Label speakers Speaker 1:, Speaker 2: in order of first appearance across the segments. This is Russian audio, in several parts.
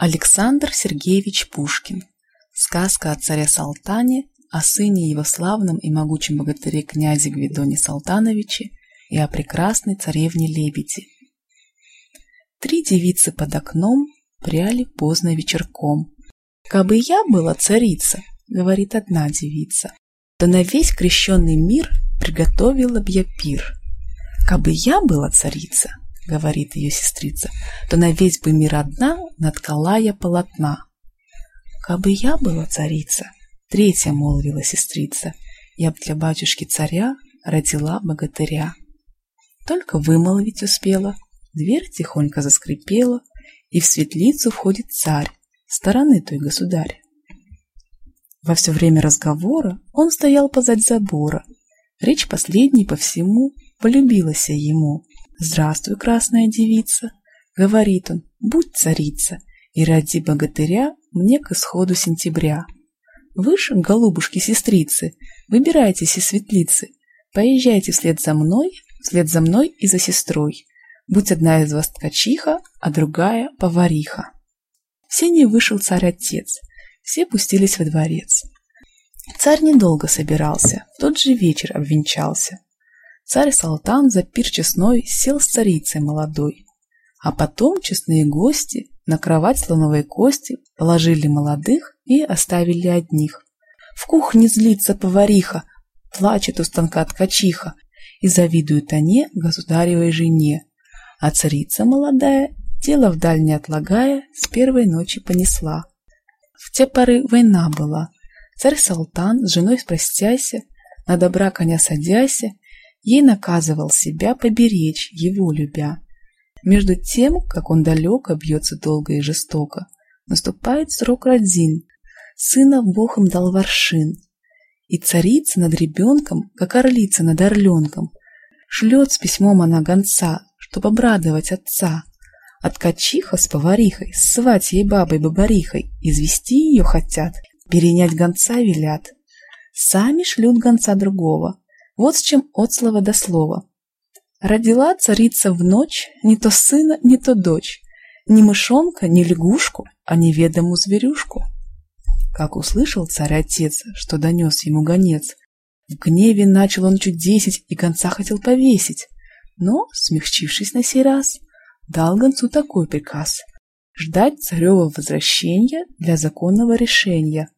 Speaker 1: Александр Сергеевич Пушкин. Сказка о царе Салтане, о сыне его славном и могучем богатыре князе Гвидоне Салтановиче и о прекрасной царевне Лебеди. Три девицы под окном пряли поздно вечерком. «Кабы я была царица», — говорит одна девица, «то на весь крещенный мир приготовила б я пир. Кабы я была царица, говорит ее сестрица, то на весь бы мир одна наткала я полотна. Кабы я была царица, третья молвила сестрица, я б для батюшки царя родила богатыря. Только вымолвить успела, дверь тихонько заскрипела, и в светлицу входит царь, стороны той государь. Во все время разговора он стоял позади забора. Речь последней по всему полюбилась ему. «Здравствуй, красная девица!» — говорит он, «будь царица, и ради богатыря мне к исходу сентября. Выше, голубушки-сестрицы, выбирайтесь из светлицы, поезжайте вслед за мной, вслед за мной и за сестрой. Будь одна из вас ткачиха, а другая — повариха». В сене вышел царь-отец, все пустились во дворец. Царь недолго собирался, в тот же вечер обвенчался. Царь Салтан за пир честной сел с царицей молодой. А потом честные гости на кровать слоновой кости положили молодых и оставили одних. В кухне злится повариха, плачет у станка ткачиха, и завидует они государевой жене. А царица молодая, дело вдаль не отлагая, с первой ночи понесла. В те поры война была. Царь Салтан с женой простяся, на добра коня садяся, ей наказывал себя поберечь, его любя. Между тем, как он далеко бьется долго и жестоко, наступает срок родин, сына Бог им дал воршин, и царица над ребенком, как орлица над орленком, шлет с письмом она гонца, чтоб обрадовать отца. От качиха с поварихой, с сватьей бабой-бабарихой, извести ее хотят, перенять гонца велят. Сами шлют гонца другого, вот с чем от слова до слова. Родила царица в ночь не то сына, не то дочь, ни мышонка, ни лягушку, а неведому зверюшку. Как услышал царь-отец, что донес ему гонец, в гневе начал он чуть десять и конца хотел повесить, но, смягчившись на сей раз, дал гонцу такой приказ — ждать царева возвращения для законного решения.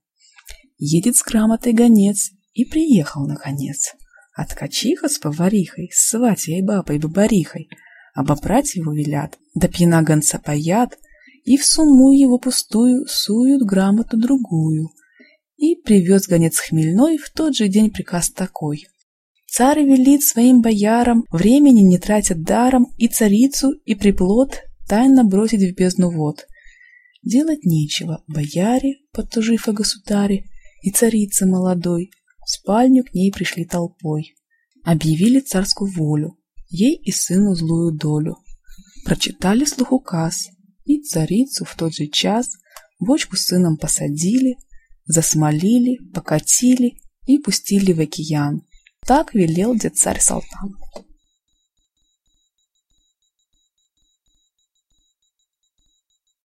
Speaker 1: Едет с грамотой гонец и приехал наконец. А ткачиха с поварихой, с сватьей бабой бабарихой, обобрать его велят, да пьяна гонца паят, и в сумму его пустую суют грамоту другую. И привез гонец хмельной в тот же день приказ такой. Царь велит своим боярам, времени не тратят даром, и царицу, и приплод тайно бросить в бездну вод. Делать нечего, бояре, подтужив о государе, и царица молодой, в спальню к ней пришли толпой. Объявили царскую волю, ей и сыну злую долю. Прочитали слух указ, и царицу в тот же час бочку с сыном посадили, засмолили, покатили и пустили в океан. Так велел дед царь Салтан.